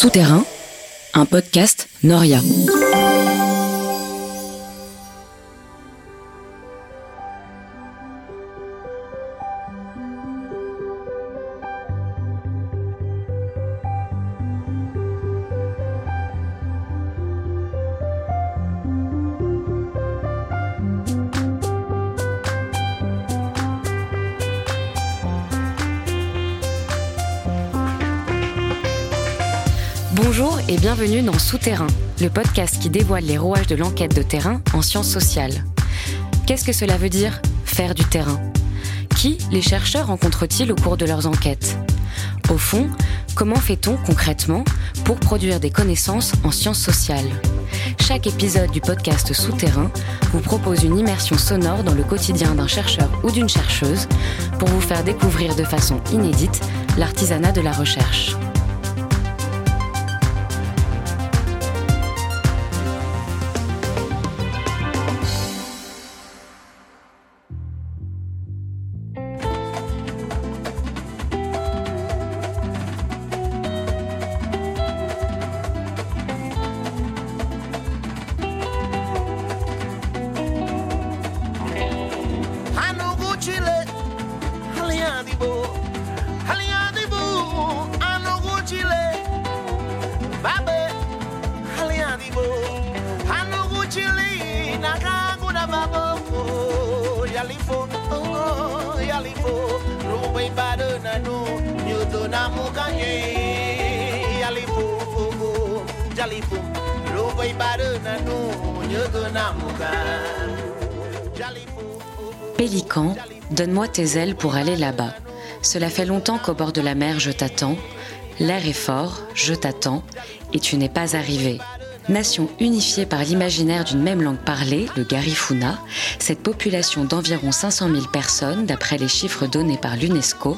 Souterrain, un podcast Noria. Dans Souterrain, le podcast qui dévoile les rouages de l'enquête de terrain en sciences sociales. Qu'est-ce que cela veut dire, faire du terrain? Qui les chercheurs rencontrent-ils au cours de leurs enquêtes? Au fond, comment fait-on concrètement pour produire des connaissances en sciences sociales? Chaque épisode du podcast Souterrain vous propose une immersion sonore dans le quotidien d'un chercheur ou d'une chercheuse pour vous faire découvrir de façon inédite l'artisanat de la recherche. Donne-moi tes ailes pour aller là-bas. Cela fait longtemps qu'au bord de la mer je t'attends. L'air est fort, je t'attends, et tu n'es pas arrivé. Nation unifiée par l'imaginaire d'une même langue parlée, le Garifuna, cette population d'environ 500 000 personnes, d'après les chiffres donnés par l'UNESCO,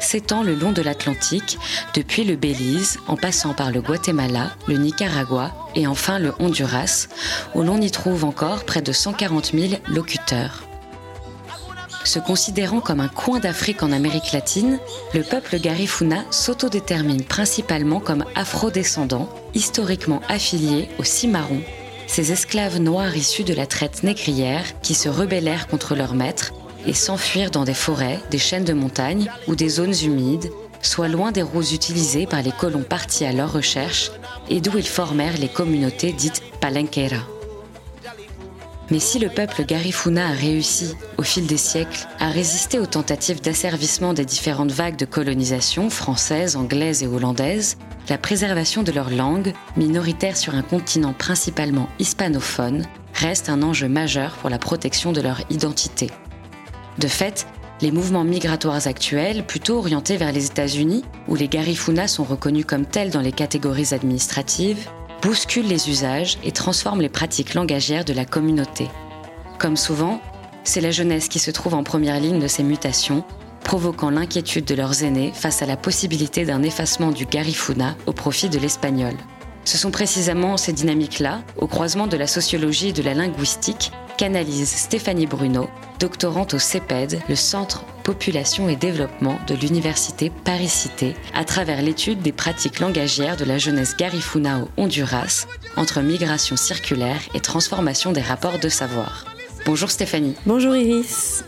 s'étend le long de l'Atlantique, depuis le Belize, en passant par le Guatemala, le Nicaragua et enfin le Honduras, où l'on y trouve encore près de 140 000 locuteurs. Se considérant comme un coin d'Afrique en Amérique latine, le peuple Garifuna s'autodétermine principalement comme afro-descendant, historiquement affilié aux Cimarrons, ces esclaves noirs issus de la traite négrière qui se rebellèrent contre leurs maîtres et s'enfuirent dans des forêts, des chaînes de montagnes ou des zones humides, soit loin des roues utilisées par les colons partis à leur recherche et d'où ils formèrent les communautés dites palenquera. Mais si le peuple Garifuna a réussi, au fil des siècles, à résister aux tentatives d'asservissement des différentes vagues de colonisation française, anglaise et hollandaise, la préservation de leur langue, minoritaire sur un continent principalement hispanophone, reste un enjeu majeur pour la protection de leur identité. De fait, les mouvements migratoires actuels, plutôt orientés vers les États-Unis, où les Garifuna sont reconnus comme tels dans les catégories administratives, bouscule les usages et transforme les pratiques langagières de la communauté. Comme souvent, c'est la jeunesse qui se trouve en première ligne de ces mutations, provoquant l'inquiétude de leurs aînés face à la possibilité d'un effacement du garifuna au profit de l'espagnol. Ce sont précisément ces dynamiques-là, au croisement de la sociologie et de la linguistique, qu'analyse Stéphanie Bruno, doctorante au CEPED, le Centre Population et Développement de l'Université Paris-Cité, à travers l'étude des pratiques langagières de la jeunesse garifuna au Honduras, entre migration circulaire et transformation des rapports de savoir. Bonjour Stéphanie. Bonjour Iris.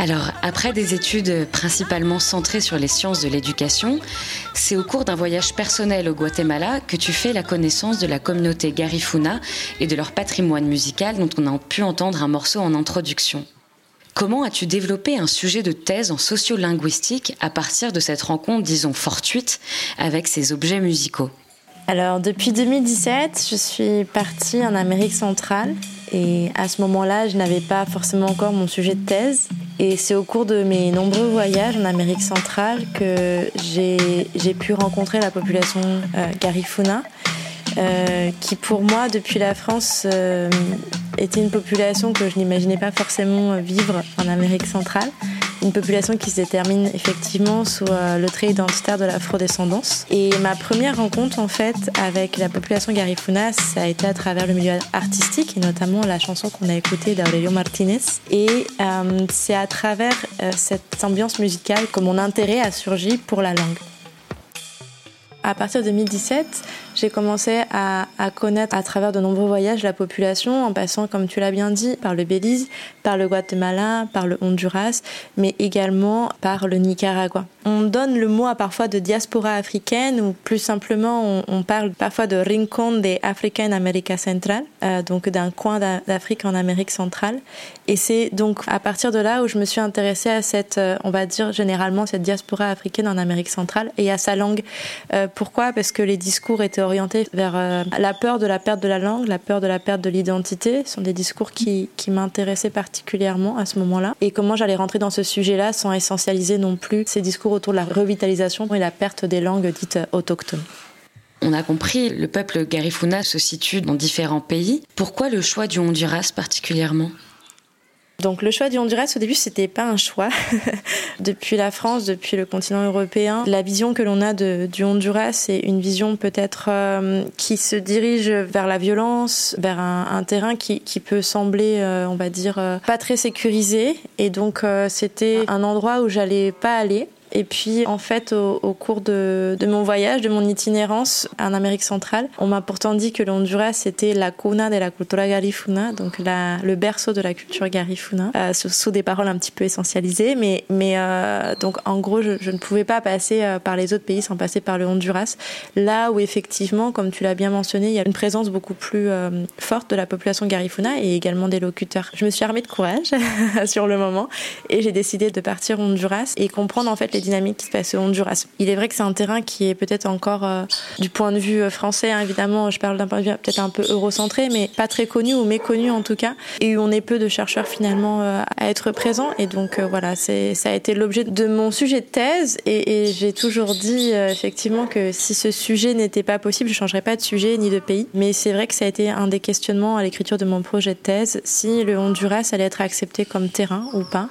Alors, après des études principalement centrées sur les sciences de l'éducation, c'est au cours d'un voyage personnel au Guatemala que tu fais la connaissance de la communauté Garifuna et de leur patrimoine musical dont on a pu entendre un morceau en introduction. Comment as-tu développé un sujet de thèse en sociolinguistique à partir de cette rencontre, disons, fortuite avec ces objets musicaux? Alors, depuis 2017, je suis partie en Amérique centrale et à ce moment-là, je n'avais pas forcément encore mon sujet de thèse. Et c'est au cours de mes nombreux voyages en Amérique centrale que j'ai pu rencontrer la population euh, Garifuna, euh, qui pour moi, depuis la France, euh, était une population que je n'imaginais pas forcément vivre en Amérique centrale une population qui se détermine effectivement sous le trait identitaire de l'afrodescendance. Et ma première rencontre en fait avec la population garifuna, ça a été à travers le milieu artistique et notamment la chanson qu'on a écoutée d'Aurelio Martinez. Et euh, c'est à travers euh, cette ambiance musicale que mon intérêt a surgi pour la langue. À partir de 2017, J'ai commencé à, connaître à travers de nombreux voyages la population en passant, comme tu l'as bien dit, par le Belize, par le Guatemala, par le Honduras, mais également par le Nicaragua. On donne le mot à parfois de diaspora africaine ou plus simplement on, parle parfois de rincon de Africa en América Central, euh, donc d'un coin d'Afrique en Amérique centrale. Et c'est donc à partir de là où je me suis intéressée à cette, euh, on va dire généralement cette diaspora africaine en Amérique centrale et à sa langue. Euh, pourquoi? Parce que les discours étaient orientés vers euh, la peur de la perte de la langue, la peur de la perte de l'identité. Ce sont des discours qui, qui m'intéressaient particulièrement à ce moment-là. Et comment j'allais rentrer dans ce sujet-là sans essentialiser non plus ces discours autour de la revitalisation et la perte des langues dites autochtones. On a compris, le peuple Garifuna se situe dans différents pays. Pourquoi le choix du Honduras particulièrement? Donc le choix du Honduras au début c'était pas un choix. depuis la France, depuis le continent européen, la vision que l'on a du Honduras c'est une vision peut-être euh, qui se dirige vers la violence, vers un, terrain qui, qui, peut sembler, euh, on va dire, euh, pas très sécurisé. Et donc c'était un endroit où j'allais pas aller. Et puis, en fait, au, cours de, mon voyage, de mon itinérance en Amérique centrale, on m'a pourtant dit que l'Honduras c'était la cuna de la cultura garifuna, donc la, le berceau de la culture garifuna, euh, sous, des paroles un petit peu essentialisées. Mais, euh, donc, en gros, je, ne pouvais pas passer euh, par les autres pays sans passer par le Honduras. Là où, effectivement, comme tu l'as bien mentionné, il y a une présence beaucoup plus forte de la population garifuna et également des locuteurs. Je me suis armée de courage sur le moment et j'ai décidé de partir au Honduras et comprendre en fait les dynamiques qui se passent au Honduras. Il est vrai que c'est un terrain qui est peut-être encore, euh, du point de vue euh, français, hein, évidemment, je parle d'un point de vue peut-être un peu eurocentré, mais pas très connu ou méconnu en tout cas, et où on est peu de chercheurs finalement euh, à être présents. Et donc voilà, ça a été l'objet de mon sujet de thèse, et, j'ai toujours dit effectivement que si ce sujet n'était pas possible, je changerais pas de sujet ni de pays. Mais c'est vrai que ça a été un des questionnements à l'écriture de mon projet de thèse, si le Honduras allait être accepté comme terrain ou pas.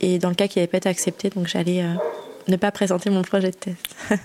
Et dans le cas qui n'avait pas été accepté, donc j'allais euh, ne pas présenter mon projet de thèse.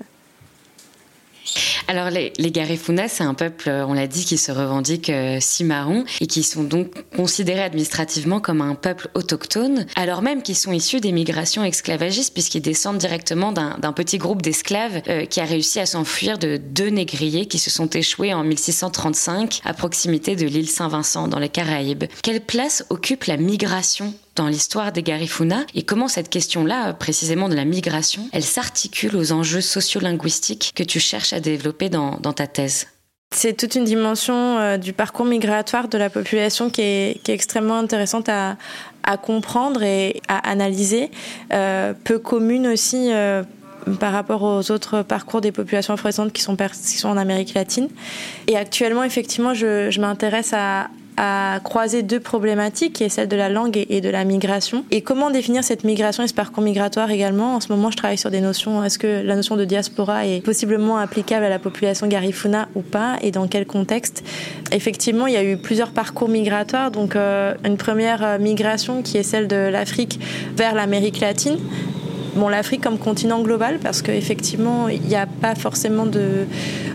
Alors les, les Garifuna, c'est un peuple, on l'a dit, qui se revendique euh, cimarron et qui sont donc considérés administrativement comme un peuple autochtone, alors même qu'ils sont issus des migrations esclavagistes puisqu'ils descendent directement d'un petit groupe d'esclaves euh, qui a réussi à s'enfuir de deux négriers qui se sont échoués en 1635 à proximité de l'île Saint-Vincent dans les Caraïbes. Quelle place occupe la migration dans l'histoire des Garifuna et comment cette question-là, précisément de la migration, elle s'articule aux enjeux sociolinguistiques que tu cherches à développer dans, ta thèse. C'est toute une dimension euh, du parcours migratoire de la population qui est, extrêmement intéressante à, comprendre et à analyser, euh, peu commune aussi. Euh, par rapport aux autres parcours des populations afro qui sont, qui sont en Amérique latine. Et actuellement, effectivement, je m'intéresse à, à croiser deux problématiques, qui est celle de la langue et de la migration. Et comment définir cette migration et ce parcours migratoire également? En ce moment, je travaille sur des notions. Est-ce que la notion de diaspora est possiblement applicable à la population garifuna ou pas? Et dans quel contexte? Effectivement, il y a eu plusieurs parcours migratoires. Donc, euh, une première migration qui est celle de l'Afrique vers l'Amérique latine bon, l'Afrique comme continent global, parce qu'effectivement, il n'y a pas forcément de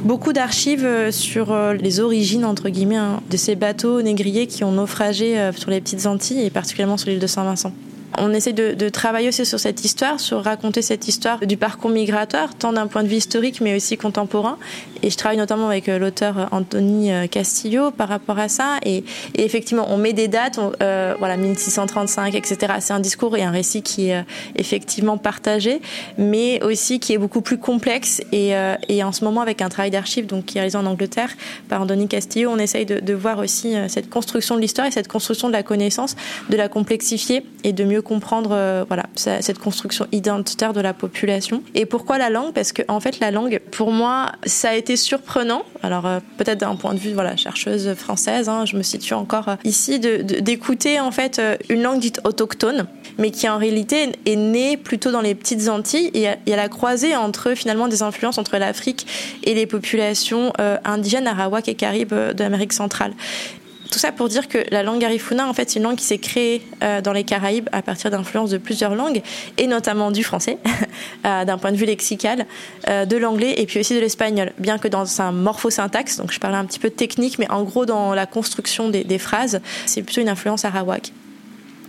beaucoup d'archives euh, sur euh, les origines, entre guillemets, hein, de ces bateaux négriers qui ont naufragé euh, sur les petites Antilles et particulièrement sur l'île de Saint-Vincent. On essaie de, travailler aussi sur cette histoire, sur raconter cette histoire du parcours migratoire, tant d'un point de vue historique mais aussi contemporain. Et je travaille notamment avec l'auteur Anthony Castillo par rapport à ça. Et, effectivement, on met des dates, euh, voilà, 1635, etc. C'est un discours et un récit qui est effectivement partagé, mais aussi qui est beaucoup plus complexe. Et, euh, en ce moment, avec un travail d'archives donc qui est réalisé en Angleterre par Anthony Castillo, on essaye de, voir aussi euh, cette construction de l'histoire et cette construction de la connaissance, de la complexifier et de mieux comprendre euh, voilà, cette construction identitaire de la population. Et pourquoi la langue? Parce que en fait, la langue, pour moi, ça a été surprenant. Alors euh, peut-être d'un point de vue voilà chercheuse française, hein, je me situe encore euh, ici d'écouter en fait une langue dite autochtone, mais qui en réalité est née plutôt dans les petites Antilles et il y a la croisée entre finalement des influences entre l'Afrique et les populations indigènes arawak et caribes de l'Amérique centrale. Tout ça pour dire que la langue garifuna, en fait, c'est une langue qui s'est créée euh, dans les Caraïbes à partir d'influences de plusieurs langues, et notamment du français, euh, d'un point de vue lexical, euh, de l'anglais et puis aussi de l'espagnol. Bien que dans un morphosyntaxe, donc je parlais un petit peu technique, mais en gros, dans la construction des, des phrases, c'est plutôt une influence arawak.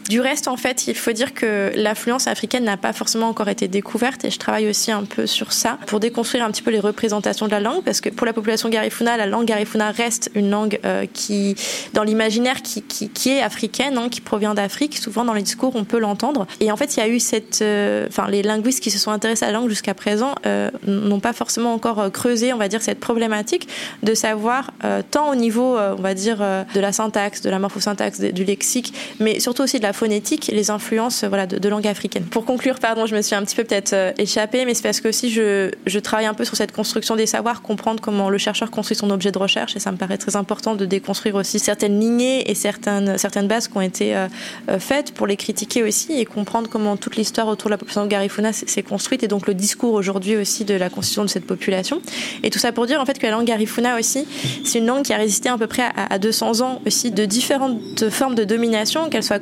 Du reste, en fait, il faut dire que l'influence africaine n'a pas forcément encore été découverte et je travaille aussi un peu sur ça pour déconstruire un petit peu les représentations de la langue parce que pour la population garifuna, la langue garifuna reste une langue euh, qui, dans l'imaginaire, qui, est africaine, hein, qui provient d'Afrique. Souvent dans les discours, on peut l'entendre. Et en fait, il y a eu cette, euh, enfin, les linguistes qui se sont intéressés à la langue jusqu'à présent euh, n'ont pas forcément encore creusé, on va dire, cette problématique de savoir tant au niveau, on va dire, de la syntaxe, de la morphosyntaxe, du lexique, mais surtout aussi de la phonétique, les influences, voilà, de, de langue africaine. Pour conclure, pardon, je me suis un petit peu peut-être échappée, mais c'est parce que aussi je, je travaille un peu sur cette construction des savoirs, comprendre comment le chercheur construit son objet de recherche, et ça me paraît très important de déconstruire aussi certaines lignées et certaines, certaines bases qui ont été euh, euh, faites pour les critiquer aussi et comprendre comment toute l'histoire autour de la population de Garifuna s'est construite et donc le discours aujourd'hui aussi de la constitution de cette population. Et tout ça pour dire en fait que la langue Garifuna aussi, c'est une langue qui a résisté à peu près à, à 200 ans aussi de différentes formes de domination, qu'elle soit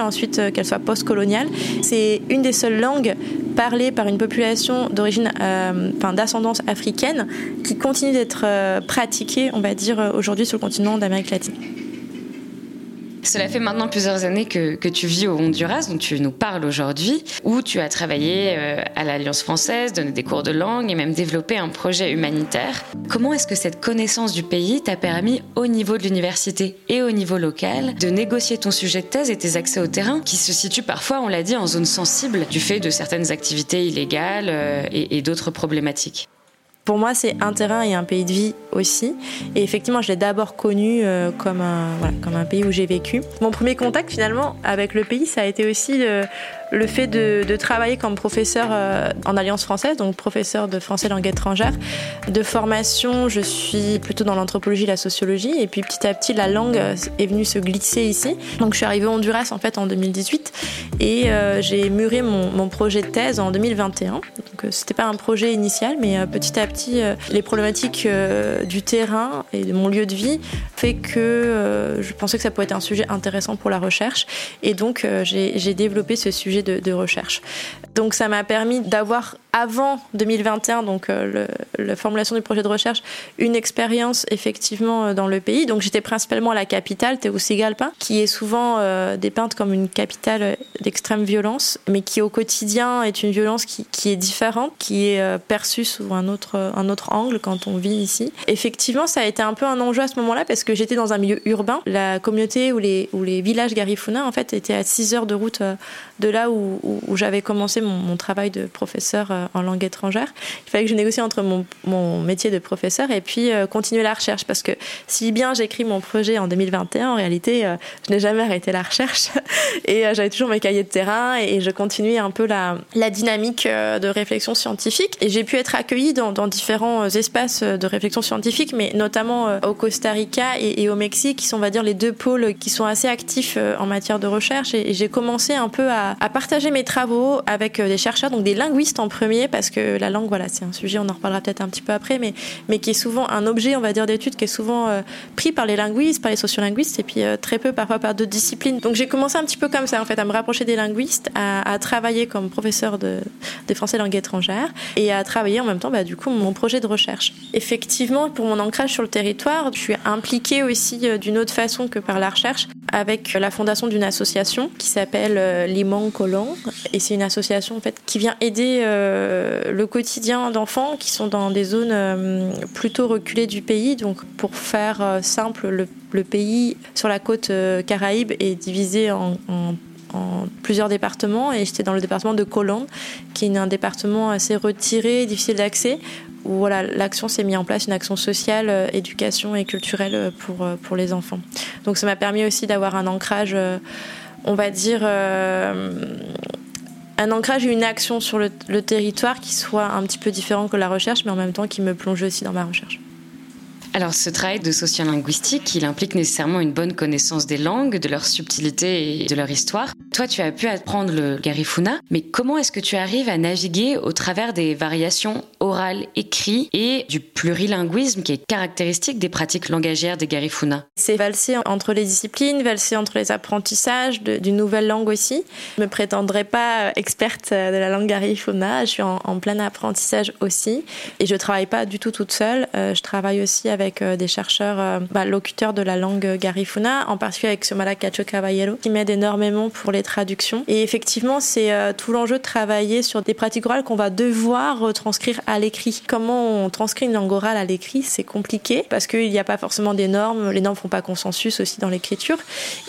ensuite euh, qu'elle soit post-coloniale. C'est une des seules langues parlées par une population euh, d'ascendance africaine, qui continue d'être euh, pratiquée, on va dire, aujourd'hui sur le continent d'Amérique latine. Cela fait maintenant plusieurs années que, tu vis au Honduras, dont tu nous parles aujourd'hui, où tu as travaillé euh, à l'Alliance française, donné des cours de langue et même développé un projet humanitaire. Comment est-ce que cette connaissance du pays t'a permis, au niveau de l'université et au niveau local, de négocier ton sujet de thèse et tes accès au terrain, qui se situent parfois, on l'a dit, en zone sensible du fait de certaines activités illégales euh, et d'autres problématiques? Pour moi, c'est un terrain et un pays de vie aussi. Et effectivement, je l'ai d'abord connu euh, comme, un, comme un pays où j'ai vécu. Mon premier contact, finalement, avec le pays, ça a été aussi le, le fait de, travailler comme professeur euh, en Alliance française, donc professeur de français langue étrangère. De formation, je suis plutôt dans l'anthropologie, la sociologie, et puis petit à petit, la langue est venue se glisser ici. Donc je suis arrivée au Honduras en fait en 2018, et euh, j'ai muré mon, projet de thèse en 2021. Donc euh, c'était pas un projet initial, mais euh, petit à petit, euh, les problématiques euh, du terrain et de mon lieu de vie fait que je pensais que ça pouvait être un sujet intéressant pour la recherche, et donc j'ai développé ce sujet de, recherche. Donc ça m'a permis d'avoir avant 2021, donc euh, la formulation du projet de recherche, une expérience effectivement euh, dans le pays. Donc j'étais principalement à la capitale, Tegucigalpa, qui est souvent euh, dépeinte comme une capitale d'extrême violence, mais qui au quotidien est une violence qui, est différente, qui est perçue sous un autre, un autre angle quand on vit ici. Effectivement, ça a été un peu un enjeu à ce moment-là parce que j'étais dans un milieu urbain. La communauté ou les, les villages Garifuna, en fait, étaient à 6 heures de route de là où, où, j'avais commencé mon, travail de professeur euh, en langue étrangère. Il fallait que je négocie entre mon, métier de professeur et puis euh, continuer la recherche. Parce que si bien j'écris mon projet en 2021, en réalité, euh, je n'ai jamais arrêté la recherche. Et j'avais toujours mes cahiers de terrain et, je continuais un peu la, dynamique de réflexion scientifique. Et j'ai pu être accueillie dans, différents espaces de réflexion scientifique, mais notamment au Costa Rica et, au Mexique, qui sont, on va dire, les deux pôles qui sont assez actifs en matière de recherche. Et, et j'ai commencé un peu à, à partager mes travaux avec des chercheurs, donc des linguistes en premier, parce que la langue, voilà, c'est un sujet, on en reparlera peut-être un petit peu après, mais, mais qui est souvent un objet, on va dire, d'étude qui est souvent euh, pris par les linguistes, par les sociolinguistes, et puis euh, très peu parfois par d'autres disciplines. Donc j'ai commencé un petit peu comme ça, en fait, à me rapprocher des linguistes, à, travailler comme professeur de, de français langue étrangère, et à travailler en même temps, bah, du coup, mon projet de recherche. Effectivement, pour mon ancrage sur le territoire, je suis impliquée aussi euh, d'une autre façon que par la recherche, avec la fondation d'une association qui s'appelle euh, Limon Colon, et c'est une association qui vient aider euh, le quotidien d'enfants qui sont dans des zones euh, plutôt reculées du pays. Donc, pour faire simple, le, pays sur la côte caraïbe est divisé en plusieurs départements et j'étais dans le département de Colombe qui est un département assez retiré, difficile d'accès où voilà, l'action s'est mise en place, une action sociale, euh, éducation et culturelle euh, pour, euh, pour les enfants. Donc ça m'a permis aussi d'avoir un ancrage, on va dire, un ancrage et une action sur le, le, territoire qui soit un petit peu différent que la recherche, mais en même temps qui me plonge aussi dans ma recherche. Alors, ce travail de sociolinguistique, il implique nécessairement une bonne connaissance des langues, de leur subtilité et de leur histoire. Toi, tu as pu apprendre le garifuna, mais comment est-ce que tu arrives à naviguer au travers des variations orales, écrites et du plurilinguisme qui est caractéristique des pratiques langagières des garifuna? C'est valser entre les disciplines, valser entre les apprentissages d'une nouvelle langue aussi. Je me prétendrai pas experte de la langue garifuna, je suis en, plein apprentissage aussi et je travaille pas du tout toute seule. Euh, je travaille aussi avec avec euh, des chercheurs euh, bah, locuteurs de la langue garifuna, en particulier avec Somala Cacho Caballero, qui m'aide énormément pour les les traductions. Et effectivement, c'est euh, tout l'enjeu de travailler sur des pratiques orales qu'on va devoir transcrire à l'écrit. Comment on transcrit une langue orale à l'écrit, c'est compliqué parce qu'il n'y a pas forcément des normes. Les normes font pas consensus aussi dans l'écriture.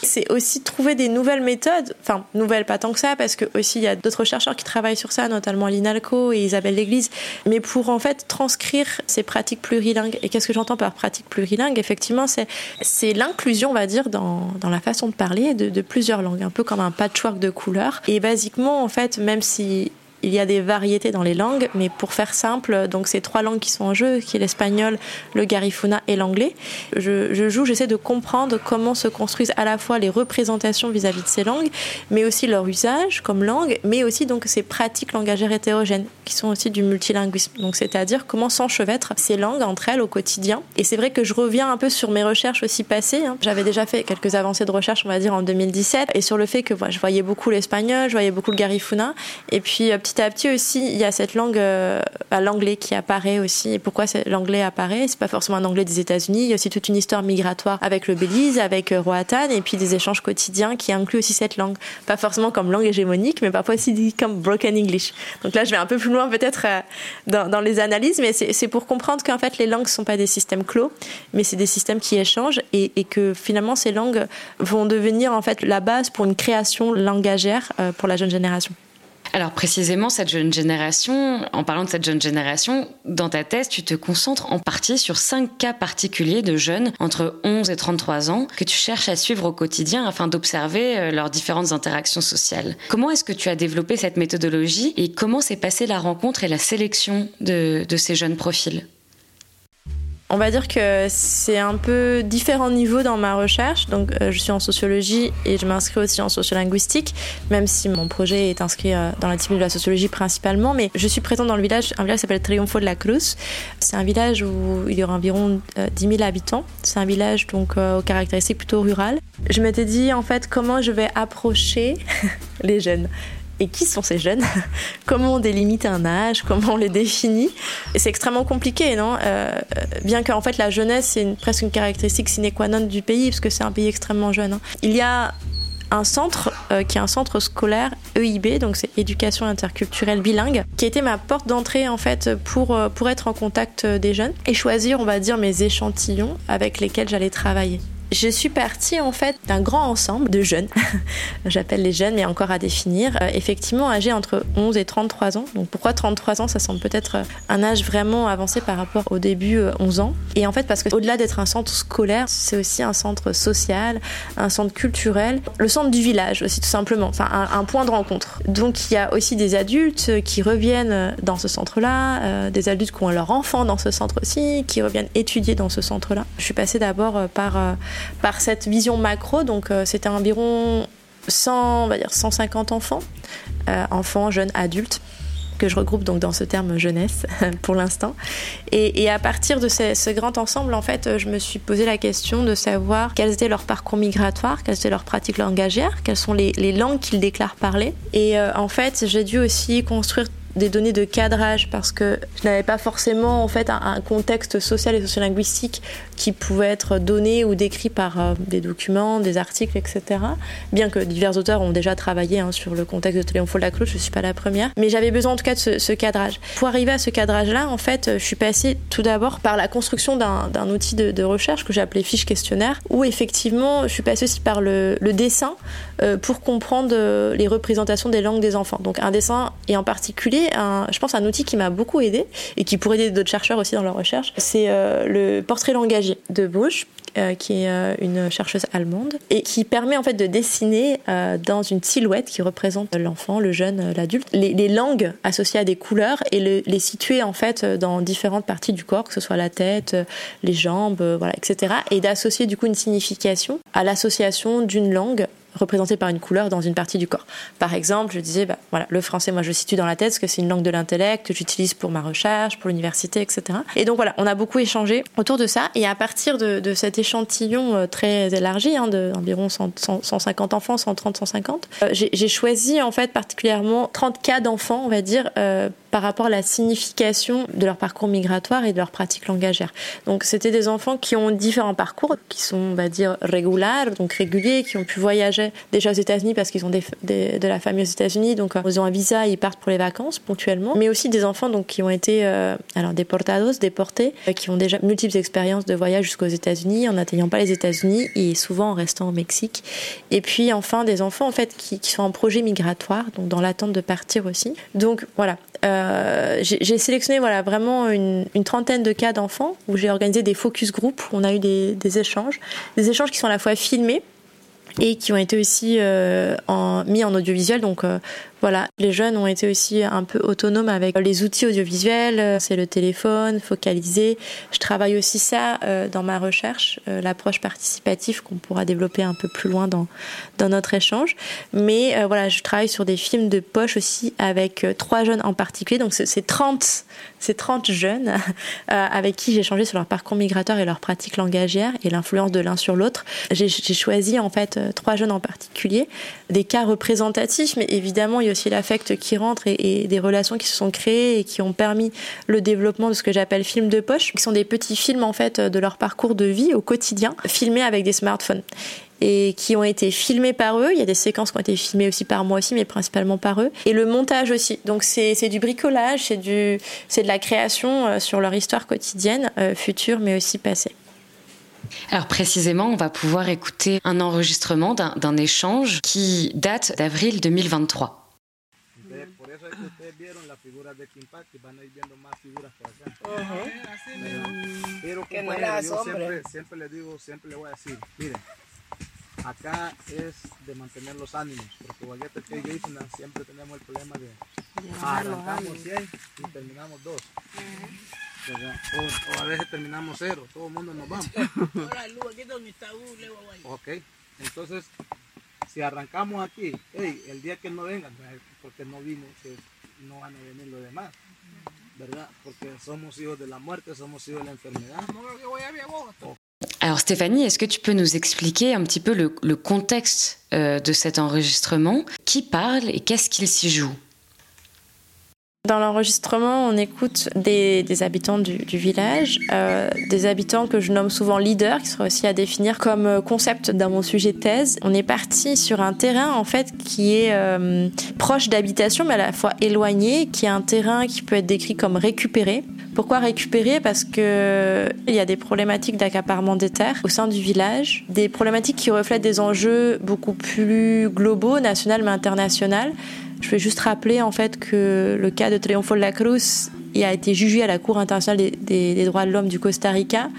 C'est aussi trouver des nouvelles méthodes. Enfin, nouvelles pas tant que ça parce que aussi il y a d'autres chercheurs qui travaillent sur ça, notamment l'INALCO et Isabelle Léglise. Mais pour en fait transcrire ces pratiques plurilingues. Et qu'est-ce que j'entends par pratique plurilingue Effectivement, c'est l'inclusion, on va dire, dans, dans, la façon de parler de, de plusieurs langues, un peu comme un de couleurs. Et basiquement, en fait, même si il y a des variétés dans les langues, mais pour faire simple, donc c'est trois langues qui sont en jeu, qui est l'espagnol, le garifuna et l'anglais. Je, joue, j'essaie de comprendre comment se construisent à la fois les représentations vis-à-vis de ces langues, mais aussi leur usage comme langue, mais aussi donc ces pratiques langagères hétérogènes, qui sont aussi du multilinguisme. Donc c'est-à-dire comment s'enchevêtrent ces langues entre elles au quotidien. Et c'est vrai que je reviens un peu sur mes recherches aussi passées. Hein. J'avais déjà fait quelques avancées de recherche, on va dire, en 2017, et sur le fait que je voyais beaucoup l'espagnol, je voyais beaucoup le garifuna, et puis petit petit à petit aussi, il y a cette langue, euh, l'anglais qui apparaît aussi. Et pourquoi l'anglais apparaît? C'est pas forcément un anglais des États-Unis. Il y a aussi toute une histoire migratoire avec le Belize, avec euh, Roatan, et puis des échanges quotidiens qui incluent aussi cette langue. Pas forcément comme langue hégémonique, mais parfois aussi comme broken English. Donc là, je vais un peu plus loin peut-être euh, dans, les analyses, mais c'est pour comprendre qu'en fait, les langues sont pas des systèmes clos, mais c'est des systèmes qui échangent et, que finalement, ces langues vont devenir en fait la base pour une création langagère pour la jeune génération. Alors précisément, cette jeune génération, en parlant de cette jeune génération, dans ta thèse, tu te concentres en partie sur cinq cas particuliers de jeunes entre 11 et 33 ans que tu cherches à suivre au quotidien afin d'observer euh, leurs différentes interactions sociales. Comment est-ce que tu as développé cette méthodologie et comment s'est passée la rencontre et la sélection de, de ces jeunes profils? On va dire que c'est un peu différents niveaux dans ma recherche. Donc, euh, je suis en sociologie et je m'inscris aussi en sociolinguistique, même si mon projet est inscrit euh, dans la discipline de la sociologie principalement. Mais je suis présente dans le village, un village qui s'appelle Triunfo de la Cruz. C'est un village où il y aura environ 10 euh, 000 habitants. C'est un village donc aux caractéristiques plutôt rurales. Je m'étais dit en fait comment je vais approcher les jeunes et qui sont ces jeunes Comment on délimite un âge? Comment on les définit? C'est extrêmement compliqué, non? Euh, Bien qu'en fait la jeunesse c'est presque une caractéristique sine qua non du pays, parce que c'est un pays extrêmement jeune. Hein. Il y a un centre euh, qui est un centre scolaire EIB, donc c'est éducation interculturelle bilingue, qui était ma porte d'entrée en fait pour, euh, pour être en contact des jeunes et choisir, on va dire, mes échantillons avec lesquels j'allais travailler. Je suis partie en fait d'un grand ensemble de jeunes, j'appelle les jeunes mais encore à définir, euh, effectivement âgés entre 11 et 33 ans. Donc pourquoi 33 ans? Ça semble peut-être euh, un âge vraiment avancé par rapport au début 11 euh, ans. Et en fait parce que au-delà d'être un centre scolaire, c'est aussi un centre social, un centre culturel, le centre du village aussi tout simplement, enfin un, point de rencontre. Donc il y a aussi des adultes qui reviennent dans ce centre-là, des adultes qui ont leurs enfants dans ce centre aussi, qui reviennent étudier dans ce centre-là. Je suis passée d'abord par par cette vision macro. Donc euh, c'était environ 100, on va dire 150 enfants, euh, enfants, jeunes, adultes que je regroupe donc dans ce terme jeunesse pour l'instant. Et, à partir de ce, grand ensemble, en fait, je me suis posé la question de savoir quels étaient leurs parcours migratoires, quelles étaient leurs pratiques langagières, quelles sont les, langues qu'ils déclarent parler. Et euh, en fait, j'ai dû aussi construire des données de cadrage parce que je n'avais pas forcément en fait un, contexte social et sociolinguistique qui pouvait être donné ou décrit par euh, des documents, des articles, etc. Bien que divers auteurs ont déjà travaillé hein, sur le contexte de Téléon Laclos, je ne suis pas la première, mais j'avais besoin en tout cas de ce, cadrage. Pour arriver à ce cadrage-là, en fait, je suis passée tout d'abord par la construction d'un outil de, recherche que appelé fiche questionnaire, où effectivement, je suis passée aussi par le, dessin euh, pour comprendre euh, les représentations des langues des enfants. Donc un dessin et en particulier je pense, un outil qui m'a beaucoup aidé et qui pourrait aider d'autres chercheurs aussi dans leur recherche. C'est euh, le portrait langagier de Bush, euh, qui est euh, une chercheuse allemande et qui permet en fait de dessiner dans une silhouette qui représente l'enfant, le jeune, l'adulte, les, langues associées à des couleurs et les situer en fait dans différentes parties du corps, que ce soit la tête, les jambes, etc. Et d'associer du coup une signification à l'association d'une langue représenté par une couleur dans une partie du corps. Par exemple, je disais, bah, voilà, le français, moi je le situe dans la tête parce que c'est une langue de l'intellect que j'utilise pour ma recherche, pour l'université, etc. Et donc voilà, on a beaucoup échangé autour de ça. Et à partir de, cet échantillon euh, très élargi, hein, d'environ 150 enfants, 130, 150, euh, j'ai choisi en fait particulièrement 30 cas d'enfants, on va dire, euh, par rapport à la signification de leur parcours migratoire et de leur pratique langagière. Donc c'était des enfants qui ont différents parcours, qui sont, on va dire, régulaires, donc réguliers, qui ont pu voyager déjà aux États-Unis parce qu'ils ont de la famille aux États-Unis, donc ils ont un visa, ils partent pour les vacances ponctuellement, mais aussi des enfants donc qui ont été euh, alors déportados, déportés, euh, qui ont déjà multiples expériences de voyage jusqu'aux États-Unis en n'atteignant pas les États-Unis et souvent en restant au Mexique. Et puis enfin des enfants en fait qui, sont en projet migratoire, donc dans l'attente de partir aussi. Donc voilà, euh, j'ai sélectionné voilà vraiment une, trentaine de cas d'enfants où j'ai organisé des focus group, où on a eu des, échanges, des échanges qui sont à la fois filmés et qui ont été aussi euh, mis en audiovisuel. Donc euh, voilà, les jeunes ont été aussi un peu autonomes avec les outils audiovisuels, c'est le téléphone, focalisé. Je travaille aussi ça euh, dans ma recherche, euh, l'approche participative qu'on pourra développer un peu plus loin dans, dans notre échange. Mais euh, voilà, je travaille sur des films de poche aussi avec trois jeunes en particulier. Donc c'est 30, c'est 30 jeunes avec qui j'ai échangé sur leur parcours migratoire et leur pratique langagière et l'influence de l'un sur l'autre. J'ai choisi en fait trois jeunes en particulier, des cas représentatifs, mais évidemment il y a aussi l'affect qui rentre et, des relations qui se sont créées et qui ont permis le développement de ce que j'appelle films de poche, qui sont des petits films en fait de leur parcours de vie au quotidien, filmés avec des smartphones et qui ont été filmés par eux. Il y a des séquences qui ont été filmées aussi par moi aussi, mais principalement par eux. Et le montage aussi. Donc c'est du bricolage, c'est de la création euh, sur leur histoire quotidienne, euh, future mais aussi passée. Alors précisément, on va pouvoir écouter un enregistrement d'un échange qui date d'avril 2023. Que ustedes vieron las figuras de Kimpaki, van a ir viendo más figuras por acá. Pero como yo siempre, siempre le digo, siempre le voy a decir, miren, acá es de mantener los ánimos, porque Guayete que Jason siempre tenemos el problema de arrancamos 100 y terminamos 2. O, a veces terminamos cero, todo el mundo nos vamos. ok, entonces si arrancamos aquí, el día que no vengan, porque no vimos, que no van a venir los demás, ¿verdad? Porque somos hijos de la muerte, somos hijos de la enfermedad. Alors Stéphanie, est-ce que tu peux nous expliquer un petit peu le, le contexte euh, de cet enregistrement? Qui parle et qu'est-ce qu'il s'y joue? Dans l'enregistrement, on écoute des, habitants du, village, euh, des habitants que je nomme souvent leaders, qui sera aussi à définir comme euh, concept dans mon sujet de thèse. On est parti sur un terrain en fait qui est euh, proche d'habitation, mais à la fois éloigné, qui est un terrain qui peut être décrit comme récupéré. Pourquoi récupérer Parce que il y a des problématiques d'accaparement des terres au sein du village, des problématiques qui reflètent des enjeux beaucoup plus globaux, nationaux mais internationaux je vais juste rappeler en fait que le cas de Triunfo de la Cruz a été jugé à la Cour internationale des, droits de l'homme du Costa Rica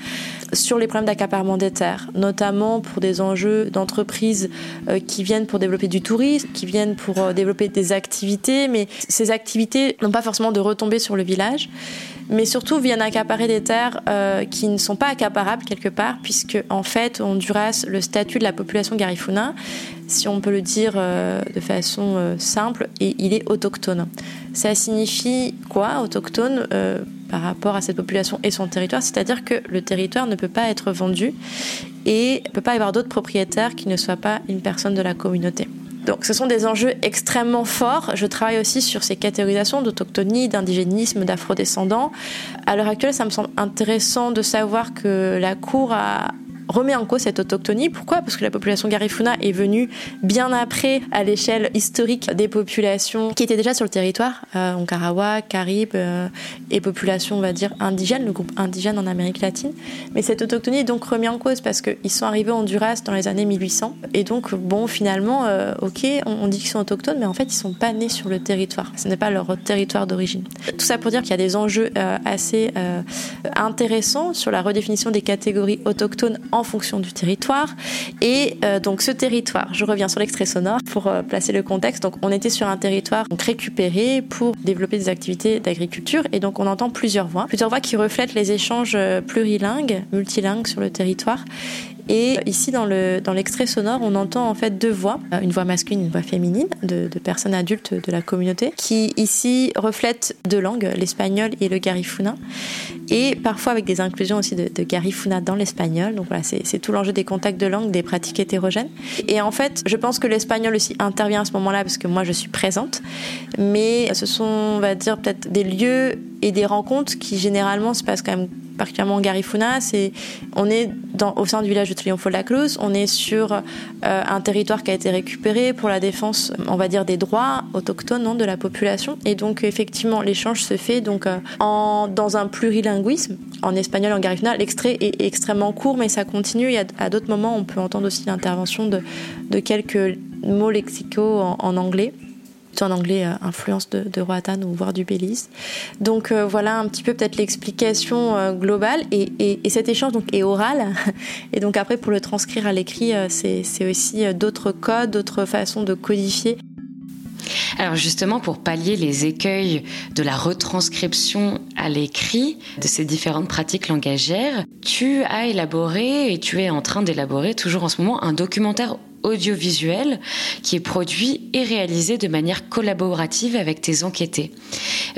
sur les problèmes d'accaparement des terres, notamment pour des enjeux d'entreprises euh, qui viennent pour développer du tourisme, qui viennent pour euh, développer des activités, mais ces activités n'ont pas forcément de retomber sur le village mais surtout viennent accaparer des terres euh, qui ne sont pas accaparables quelque part, puisque en fait, Honduras, le statut de la population garifuna, si on peut le dire euh, de façon euh, simple, et il est autochtone. Ça signifie quoi, autochtone par rapport à cette population et son territoire, c'est-à-dire que le territoire ne peut pas être vendu et ne peut pas y avoir d'autres propriétaires qui ne soient pas une personne de la communauté. Donc ce sont des enjeux extrêmement forts. Je travaille aussi sur ces catégorisations d'autochtonie, d'indigénisme, d'afrodescendants. À l'heure actuelle, ça me semble intéressant de savoir que la Cour a remet en cause cette autochtonie. Pourquoi? Parce que la population Garifuna est venue bien après à l'échelle historique des populations qui étaient déjà sur le territoire, euh, Onkarawa, Caraïbes euh, et populations, on va dire, indigènes, le groupe indigène en Amérique latine. Mais cette autochtonie est donc remise en cause parce qu'ils sont arrivés en Honduras dans les années 1800. Et donc, bon, finalement, euh, ok, on, dit qu'ils sont autochtones, mais en fait, ils sont pas nés sur le territoire. Ce n'est pas leur territoire d'origine. Tout ça pour dire qu'il y a des enjeux assez intéressants sur la redéfinition des catégories autochtones en fonction du territoire. Et euh, donc ce territoire, je reviens sur l'extrait sonore pour euh, placer le contexte. Donc on était sur un territoire récupéré pour développer des activités d'agriculture et donc on entend plusieurs voix, plusieurs voix qui reflètent les échanges euh, plurilingues, multilingues sur le territoire Et ici, dans le dans l'extrait sonore, on entend en fait deux voix, euh, une voix masculine, une voix féminine, de, de personnes adultes de la communauté, qui ici reflètent deux langues, l'espagnol et le garifuna, et parfois avec des inclusions aussi de, de garifuna dans l'espagnol. Donc voilà, c'est tout l'enjeu des contacts de langue, des pratiques hétérogènes. Et en fait, je pense que l'espagnol aussi intervient à ce moment-là parce que moi je suis présente, mais ce sont, on va dire, peut-être des lieux et des rencontres qui généralement se passent quand même particulièrement en Garifuna, c'est on est au sein du village de Triunfo de la Cruz, on est sur euh, un territoire qui a été récupéré pour la défense, on va dire des droits autochtones de la population, et donc effectivement l'échange se fait donc euh, en, dans un plurilinguisme en espagnol en Garifuna. L'extrait est extrêmement court, mais ça continue. Et à, d'autres moments, on peut entendre aussi l'intervention de, quelques mots lexicaux en anglais en anglais, euh, influence de, Roatan ou voire du Belize. Donc euh, voilà un petit peu peut-être l'explication euh, globale et, et, et, cet échange donc est oral et donc après pour le transcrire à l'écrit c'est aussi d'autres codes, d'autres façons de codifier. Alors justement, pour pallier les écueils de la retranscription à l'écrit de ces différentes pratiques langagières, tu as élaboré et tu es en train d'élaborer toujours en ce moment un documentaire audiovisuel qui est produit et réalisé de manière collaborative avec tes enquêtés.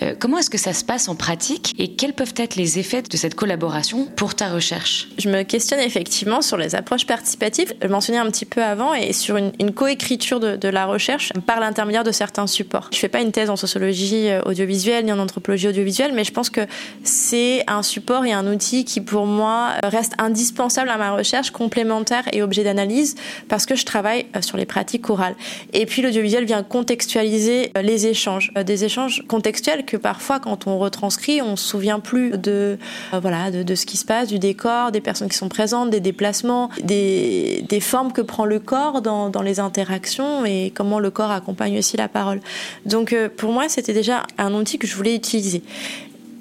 Euh, comment est-ce que ça se passe en pratique et quels peuvent être les effets de cette collaboration pour ta recherche? Je me questionne effectivement sur les approches participatives. Je mentionnais un petit peu avant et sur une, coécriture de, de, la recherche par l'intermédiaire de certains supports. Je fais pas une thèse en sociologie euh, audiovisuelle ni en anthropologie audiovisuelle, mais je pense que c'est un support et un outil qui pour moi reste indispensable à ma recherche, complémentaire et objet d'analyse parce que je travaille travail euh, sur les pratiques orales. Et puis l'audiovisuel vient contextualiser euh, les échanges, euh, des échanges contextuels que parfois quand on retranscrit, on se souvient plus de voilà de, ce qui se passe, du décor, des personnes qui sont présentes, des déplacements, des, des formes que prend le corps dans, dans les interactions et comment le corps accompagne aussi la parole. Donc pour moi, c'était déjà un outil que je voulais utiliser.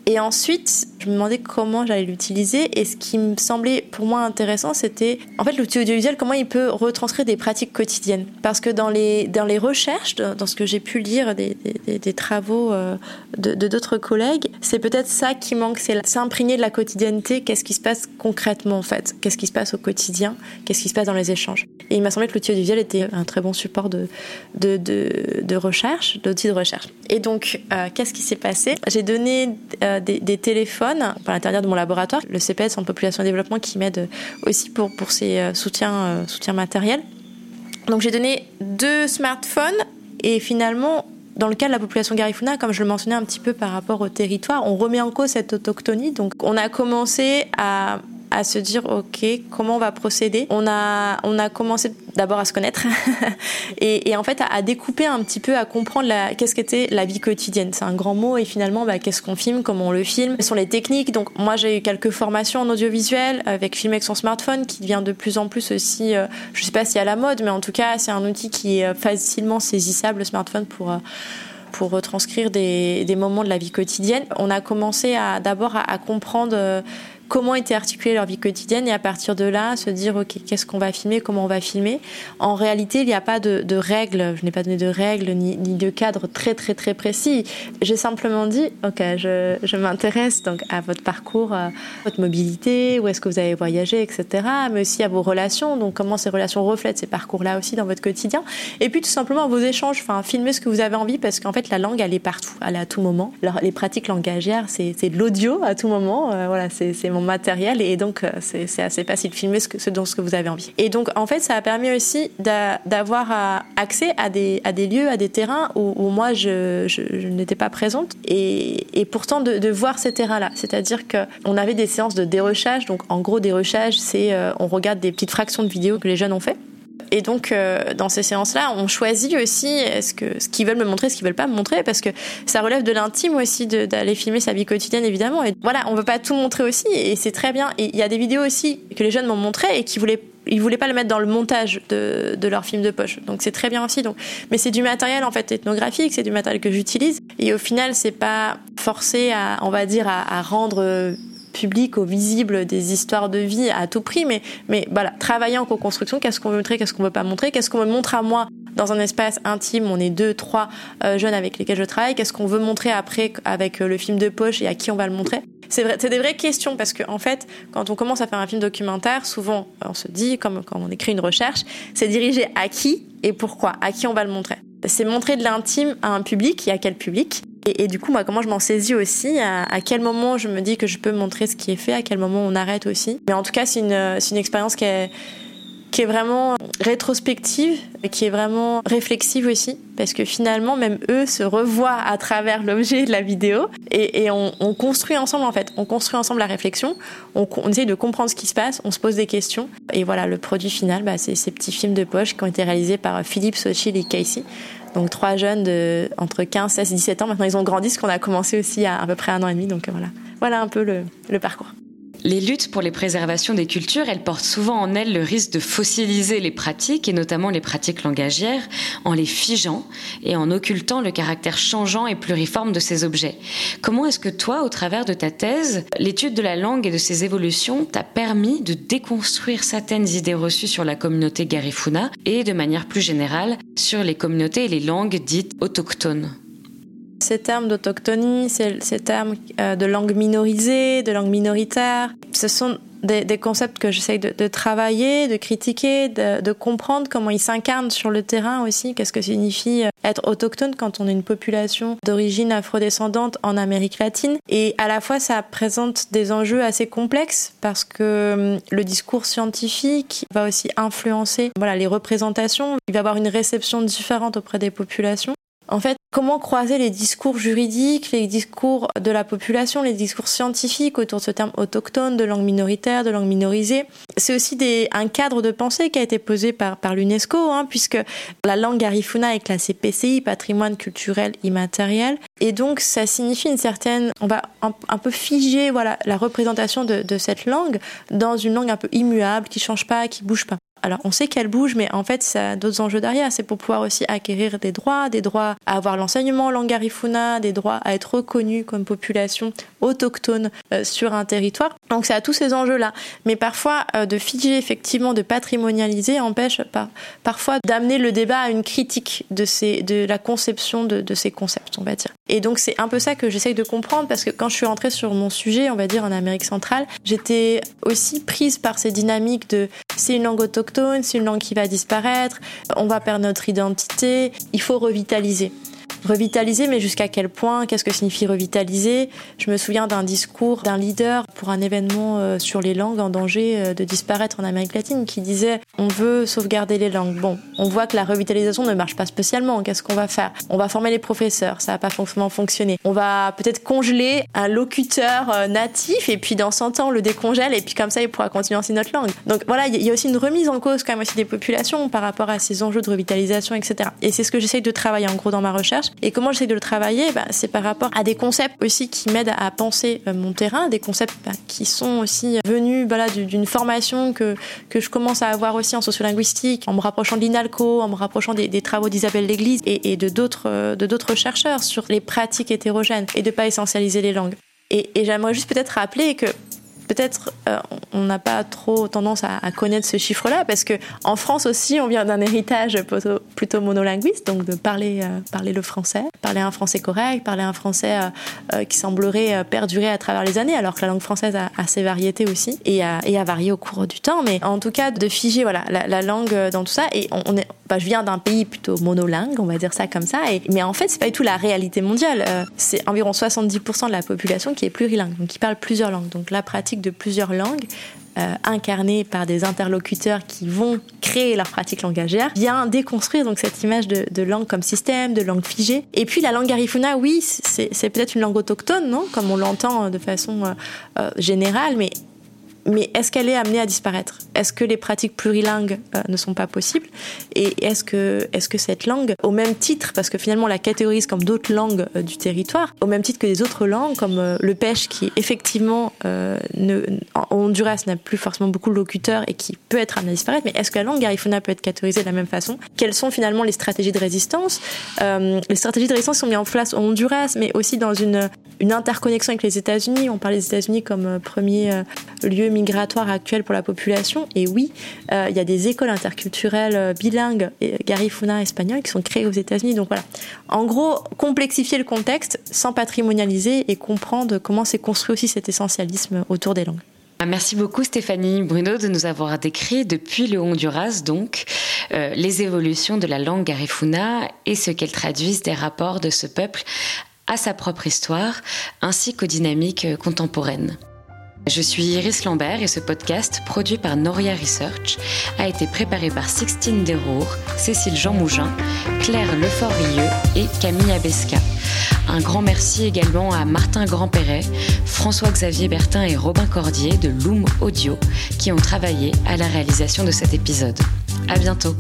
Et ensuite, je me demandais comment j'allais l'utiliser. Et ce qui me semblait pour moi intéressant, c'était en fait l'outil audiovisuel, comment il peut retranscrire des pratiques quotidiennes. Parce que dans les, dans les recherches, dans ce que j'ai pu lire des, des, travaux euh, de d'autres collègues, c'est peut-être ça qui manque, c'est s'imprégner de la quotidienneté. Qu'est-ce qui se passe concrètement en fait? Qu'est-ce qui se passe au quotidien? Qu'est-ce qui se passe dans les échanges? Et il m'a semblé que l'outil audiovisuel était un très bon support de, de, de, de recherche, d'outil de recherche. Et donc, euh, qu'est-ce qui s'est passé? J'ai donné euh, des, des, téléphones par l'intérieur de mon laboratoire, le CPS en population et développement qui m'aide aussi pour, pour ses euh, soutiens, euh, soutiens matériels. Donc j'ai donné deux smartphones et finalement dans le cas de la population Garifuna, comme je le mentionnais un petit peu par rapport au territoire, on remet en cause cette autochtonie. Donc, on a commencé à à se dire ok comment on va procéder. On a on a commencé d'abord à se connaître et, en fait à, découper un petit peu, à comprendre qu'est-ce qu'était la vie quotidienne. C'est un grand mot et finalement bah, qu'est-ce qu'on filme, comment on le filme, quelles sont les techniques. Donc moi j'ai eu quelques formations en audiovisuel avec filmer avec son smartphone qui devient de plus en plus aussi, euh, je sais pas si à la mode, mais en tout cas c'est un outil qui est facilement saisissable le smartphone pour euh, pour retranscrire des, des, moments de la vie quotidienne. On a commencé à d'abord à, à, comprendre euh, comment était articulée leur vie quotidienne et à partir de là se dire ok qu'est-ce qu'on va filmer comment on va filmer. En réalité il n'y a pas de, règles. Je n'ai pas donné de règles ni, ni, de cadre très très très précis. J'ai simplement dit ok je, je m'intéresse donc à votre parcours à votre mobilité où est-ce que vous avez voyagé etc mais aussi à vos relations. Donc comment ces relations reflètent ces parcours là aussi dans votre quotidien. Et puis tout simplement vos échanges. Enfin filmer ce que vous avez envie parce qu'en fait la langue elle est partout elle est à tout moment. Alors, les pratiques langagières c'est de l'audio à tout moment. Euh, voilà c'est mon matériel et donc euh, c'est assez facile de filmer ce, que, ce dont que vous avez envie. Et donc en fait ça a permis aussi d'avoir euh, accès à des, à des lieux, à des terrains où, moi je, n'étais pas présente et, et pourtant de, de voir ces terrains-là. C'est-à-dire qu'on avait des séances de dérochage, donc en gros dérochage c'est euh, on regarde des petites fractions de vidéos que les jeunes ont fait et donc, euh, dans ces séances-là, on choisit aussi est-ce que ce qu'ils veulent me montrer, ce qu'ils veulent pas me montrer, parce que ça relève de l'intime aussi d'aller filmer sa vie quotidienne, évidemment. Et voilà, on veut pas tout montrer aussi, et c'est très bien. Et il y a des vidéos aussi que les jeunes m'ont montré et qui voulaient ils voulaient pas le mettre dans le montage de, de leur film de poche. Donc c'est très bien aussi. Donc, mais c'est du matériel en fait ethnographique, c'est du matériel que j'utilise. Et au final, c'est pas forcé à, on va dire, à, à rendre public, au visible des histoires de vie à tout prix, mais, mais voilà, travailler en co-construction, qu'est-ce qu'on veut montrer, qu'est-ce qu'on veut pas montrer, qu'est-ce qu'on me montre à moi dans un espace intime, on est deux, trois euh, jeunes avec lesquels je travaille, qu'est-ce qu'on veut montrer après avec euh, le film de poche et à qui on va le montrer? C'est vrai, c'est des vraies questions parce que en fait, quand on commence à faire un film documentaire, souvent on se dit, comme quand on écrit une recherche, c'est dirigé à qui et pourquoi, à qui on va le montrer? C'est montrer de l'intime à un public et à quel public? Et, du coup, comment je m'en saisis aussi, à, quel moment je me dis que je peux montrer ce qui est fait, à quel moment on arrête aussi. Mais en tout cas, c'est une, expérience qui est vraiment rétrospective, qui est vraiment réflexive aussi, parce que finalement, même eux se revoient à travers l'objet de la vidéo, et, on, construit ensemble en fait, on construit ensemble la réflexion, on, on, essaye de comprendre ce qui se passe, on se pose des questions, et voilà, le produit final, bah, c'est ces petits films de poche qui ont été réalisés par Philippe, Sochil et Casey. Donc trois jeunes de entre 15, 16 et 17 ans. Maintenant, ils ont grandi, ce qu'on a commencé aussi à à peu près un an et demi. Donc voilà, voilà un peu le parcours. Les luttes pour les préservations des cultures, elles portent souvent en elles le risque de fossiliser les pratiques, et notamment les pratiques langagières, en les figeant et en occultant le caractère changeant et pluriforme de ces objets. Comment est-ce que toi, au travers de ta thèse, l'étude de la langue et de ses évolutions t'a permis de déconstruire certaines idées reçues sur la communauté Garifuna et, de manière plus générale, sur les communautés et les langues dites autochtones? Ces termes d'autochtonie, ces, termes euh, de langue minorisée, de langue minoritaire, ce sont des, concepts que j'essaye de, travailler, de critiquer, de, comprendre comment ils s'incarnent sur le terrain aussi. Qu'est-ce que signifie euh, être autochtone quand on est une population d'origine afrodescendante en Amérique latine? Et à la fois, ça présente des enjeux assez complexes parce que hum, le discours scientifique va aussi influencer voilà, les représentations. Il va avoir une réception différente auprès des populations. En fait, comment croiser les discours juridiques, les discours de la population, les discours scientifiques autour de ce terme autochtone, de langue minoritaire, de langue minorisée? C'est aussi un cadre de pensée qui a été posé par, l'UNESCO, hein, puisque la langue garifuna est classée PCI, patrimoine culturel immatériel. Et donc, ça signifie une certaine, on va un, peu figer voilà, la représentation de, de cette langue dans une langue un peu immuable, qui change pas, qui bouge pas. Alors on sait qu'elle bouge, mais en fait ça a d'autres enjeux derrière. C'est pour pouvoir aussi acquérir des droits, des droits à avoir l'enseignement en langue garifuna, des droits à être reconnu comme population autochtone euh, sur un territoire. Donc ça a tous ces enjeux-là. Mais parfois euh, de figer effectivement, de patrimonialiser empêche par, parfois d'amener le débat à une critique de, ces, de la conception de, de ces concepts, on va dire. Et donc c'est un peu ça que j'essaye de comprendre parce que quand je suis rentrée sur mon sujet, on va dire en Amérique centrale, j'étais aussi prise par ces dynamiques de c'est une langue autochtone c'est une langue qui va disparaître, on va perdre notre identité, il faut revitaliser. Revitaliser, mais jusqu'à quel point Qu'est-ce que signifie revitaliser? Je me souviens d'un discours d'un leader pour un événement euh, sur les langues en danger euh, de disparaître en Amérique latine qui disait on veut sauvegarder les langues. Bon, on voit que la revitalisation ne marche pas spécialement. Qu'est-ce qu'on va faire? On va former les professeurs, ça va pas forcément fonctionner. On va peut-être congeler un locuteur euh, natif et puis dans 100 ans on le décongèle et puis comme ça il pourra continuer à enseigner notre langue. Donc voilà, il y a aussi une remise en cause quand même aussi des populations par rapport à ces enjeux de revitalisation, etc. Et c'est ce que j'essaye de travailler en gros dans ma recherche. Et comment j'essaie de le travailler bah, C'est par rapport à des concepts aussi qui m'aident à penser euh, mon terrain, des concepts bah, qui sont aussi venus voilà, d'une formation que, que je commence à avoir aussi en sociolinguistique, en me rapprochant de l'INALCO, en me rapprochant des, travaux d'Isabelle Léglise et, et de d'autres euh, de d'autres chercheurs sur les pratiques hétérogènes et de pas essentialiser les langues. Et, j'aimerais juste peut-être rappeler que peut-être euh, on n'a pas trop tendance à, connaître ce chiffre-là parce que en France aussi on vient d'un héritage plutôt, monolinguiste donc de parler euh, parler le français parler un français correct parler un français euh, qui semblerait perdurer à travers les années alors que la langue française a, ses variétés aussi et a, et a varié au cours du temps. Mais en tout cas de figer voilà la, langue dans tout ça et on, est bah, je viens d'un pays plutôt monolingue on va dire ça comme ça et, mais en fait c'est pas du tout la réalité mondiale. C'est environ 70% de la population qui est plurilingue donc qui parle plusieurs langues. Donc la pratique de plusieurs langues, euh, incarnées par des interlocuteurs qui vont créer leur pratique langagière, vient déconstruire donc cette image de, langue comme système, de langue figée. Et puis la langue garifuna, oui, c'est peut-être une langue autochtone, non? Comme on l'entend de façon euh, euh, générale, mais mais est-ce qu'elle est amenée à disparaître? Est-ce que les pratiques plurilingues euh, ne sont pas possibles? Et est-ce que, est que cette langue, au même titre, parce que finalement on la catégorise comme d'autres langues euh, du territoire, au même titre que les autres langues, comme euh, le pêche, qui effectivement ne, en Honduras n'a plus forcément beaucoup de locuteurs et qui peut être amenée à disparaître, mais est-ce que la langue garifuna peut être catégorisée de la même façon? Quelles sont finalement les stratégies de résistance? Les stratégies de résistance sont mises en place au Honduras, mais aussi dans une une interconnexion avec les États-Unis. On parle des États-Unis comme euh, premier euh, lieu migratoire actuel pour la population. Et oui, euh, il y a des écoles interculturelles bilingues, Garifuna espagnol, qui sont créées aux États-Unis. Donc voilà. En gros, complexifier le contexte sans patrimonialiser et comprendre comment s'est construit aussi cet essentialisme autour des langues. Ah, merci beaucoup Stéphanie Bruno de nous avoir décrit depuis le Honduras donc les évolutions de la langue garifuna et ce qu'elles traduisent des rapports de ce peuple à sa propre histoire ainsi qu'aux dynamiques contemporaines. Je suis Iris Lambert et ce podcast, produit par Noria Research, a été préparé par Sixtine Desrours, Cécile Jean Mougin, Claire Lefort-Rieux et Camille Abesca. Un grand merci également à Martin Grandperret, François-Xavier Bertin et Robin Cordier de Loom Audio qui ont travaillé à la réalisation de cet épisode. À bientôt!